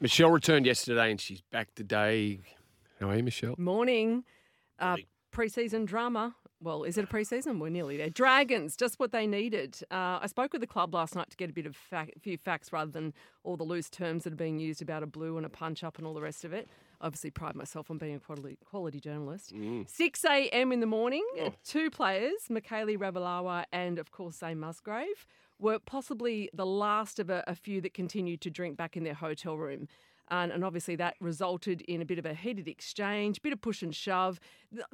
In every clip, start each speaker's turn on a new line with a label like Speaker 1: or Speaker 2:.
Speaker 1: Michelle returned yesterday and she's back today. How are you, Michelle?
Speaker 2: Morning. Uh, pre-season drama. Well, is it a pre-season? We're nearly there. Dragons, just what they needed. Uh, I spoke with the club last night to get a bit of fact, a few facts rather than all the loose terms that are being used about a blue and a punch up and all the rest of it. Obviously, pride myself on being a quality, quality journalist. 6 a.m. in the morning, uh, two players, Mikaele Ravalawa and, of course, Zane Musgrove, were possibly the last of a, a few that continued to drink back in their hotel room. And, and obviously, that resulted in a bit of a heated exchange, bit of push and shove.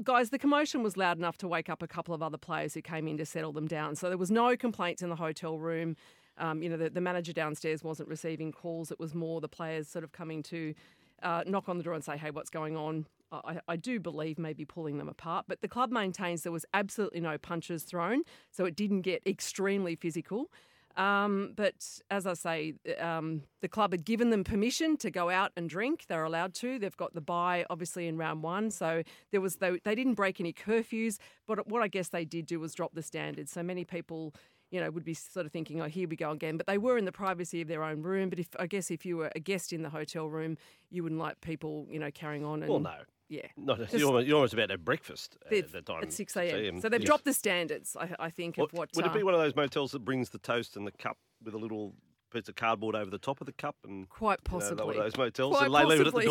Speaker 2: Guys, the commotion was loud enough to wake up a couple of other players who came in to settle them down. So there was no complaints in the hotel room. Um, you know, the, the manager downstairs wasn't receiving calls. It was more the players sort of coming to uh, knock on the door and say, hey, what's going on? I, I do believe maybe pulling them apart, but the club maintains there was absolutely no punches thrown, so it didn't get extremely physical. Um, but as I say, um, the club had given them permission to go out and drink. They're allowed to. They've got the buy, obviously, in round one. So there was they, they didn't break any curfews. But what I guess they did do was drop the standards. So many people, you know, would be sort of thinking, "Oh, here we go again." But they were in the privacy of their own room. But if I guess if you were a guest in the hotel room, you wouldn't like people, you know, carrying on. And,
Speaker 3: Well, no.
Speaker 2: Yeah.
Speaker 3: Not,
Speaker 2: Just-
Speaker 3: you're, almost, you're almost about to have breakfast at that time.
Speaker 2: at 6 a.m. So they've
Speaker 3: Yes.
Speaker 2: dropped the standards, I, I think, of what.
Speaker 3: Would it
Speaker 2: uh,
Speaker 3: be one of those motels that brings the toast and the cup with a little piece of cardboard over the top of the cup? and
Speaker 2: Quite
Speaker 3: you know,
Speaker 2: possibly.
Speaker 3: one of those motels.
Speaker 2: Quite
Speaker 3: and they leave it at the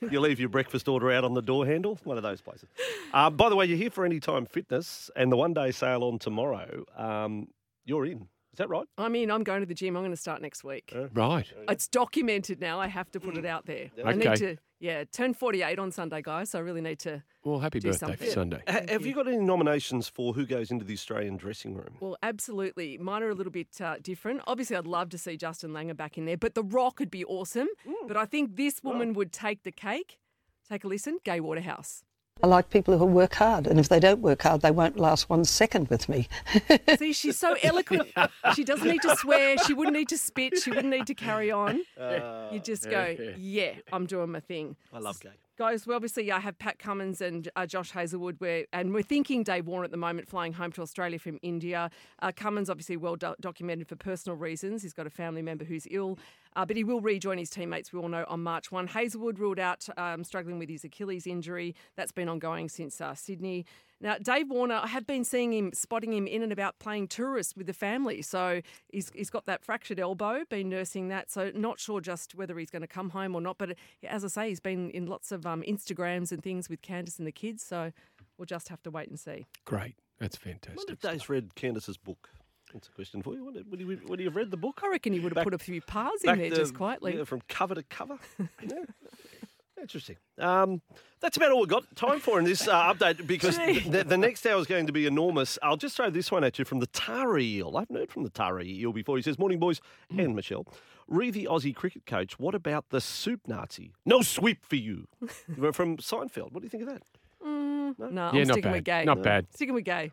Speaker 3: door. you leave your breakfast order out on the door handle. One of those places. Um, by the way, you're here for Anytime Fitness and the one day sale on tomorrow. Um, you're in. Is that right?
Speaker 2: I mean, I'm going to the gym. I'm going to start next week.
Speaker 1: Right.
Speaker 2: It's documented now. I have to put it out there. I need
Speaker 1: Okay.
Speaker 2: to, yeah, turn 48 on Sunday, guys. So I really need to.
Speaker 1: Well, happy
Speaker 2: do
Speaker 1: birthday
Speaker 2: something.
Speaker 1: for Sunday.
Speaker 3: Ha- have you got any nominations for who goes into the Australian dressing room?
Speaker 2: Well, absolutely. Mine are a little bit uh, different. Obviously, I'd love to see Justin Langer back in there, but The Rock would be awesome. But I think this woman would take the cake. Take a listen. Gai Waterhouse.
Speaker 4: I like people who work hard, and if they don't work hard, they won't last one second with me.
Speaker 2: See, she's so eloquent. She doesn't need to swear. She wouldn't need to spit. She wouldn't need to carry on. you just go, yeah, I'm doing my thing.
Speaker 3: I love Gai.
Speaker 2: Guys, we obviously I have Pat Cummins and uh, Josh Hazlewood, and we're thinking Dave Warner at the moment flying home to Australia from India. Uh, Cummins, obviously, well do- documented for personal reasons. He's got a family member who's ill, uh, but he will rejoin his teammates, we all know, on March 1. Hazlewood ruled out um, struggling with his Achilles injury. That's been ongoing since uh, Sydney. Now, Dave Warner, I have been seeing him, spotting him in and about playing tourist with the family. So he's, he's got that fractured elbow, been nursing that. So not sure just whether he's going to come home or not. But as I say, he's been in lots of um, Instagrams and things with Candice and the kids. So we'll just have to wait and see.
Speaker 1: Great. That's
Speaker 3: I wonder
Speaker 1: fantastic.
Speaker 3: if Dave's read Candice's book. That's a question for you. Would, would, he, would he have read the book?
Speaker 2: I reckon he would have
Speaker 3: Back-
Speaker 2: put a few pars in there
Speaker 3: to-
Speaker 2: just quietly.
Speaker 3: yeah, from cover to cover. Yeah. Interesting. Um, that's about all we've got time for in this uh, update because the, the next hour is going to be enormous. I'll just throw this one at you from the Tara Eel. I haven't heard from the Tara Eel before. He says, Morning, boys and Michelle. Re the Aussie cricket coach, what about the soup Nazi? No sweep for you. from Seinfeld. What do you think of that?
Speaker 2: no,
Speaker 1: Yeah,
Speaker 2: I'm
Speaker 1: not
Speaker 2: sticking
Speaker 1: bad.
Speaker 2: with Gai.
Speaker 1: Not bad.
Speaker 2: Sticking with Gai.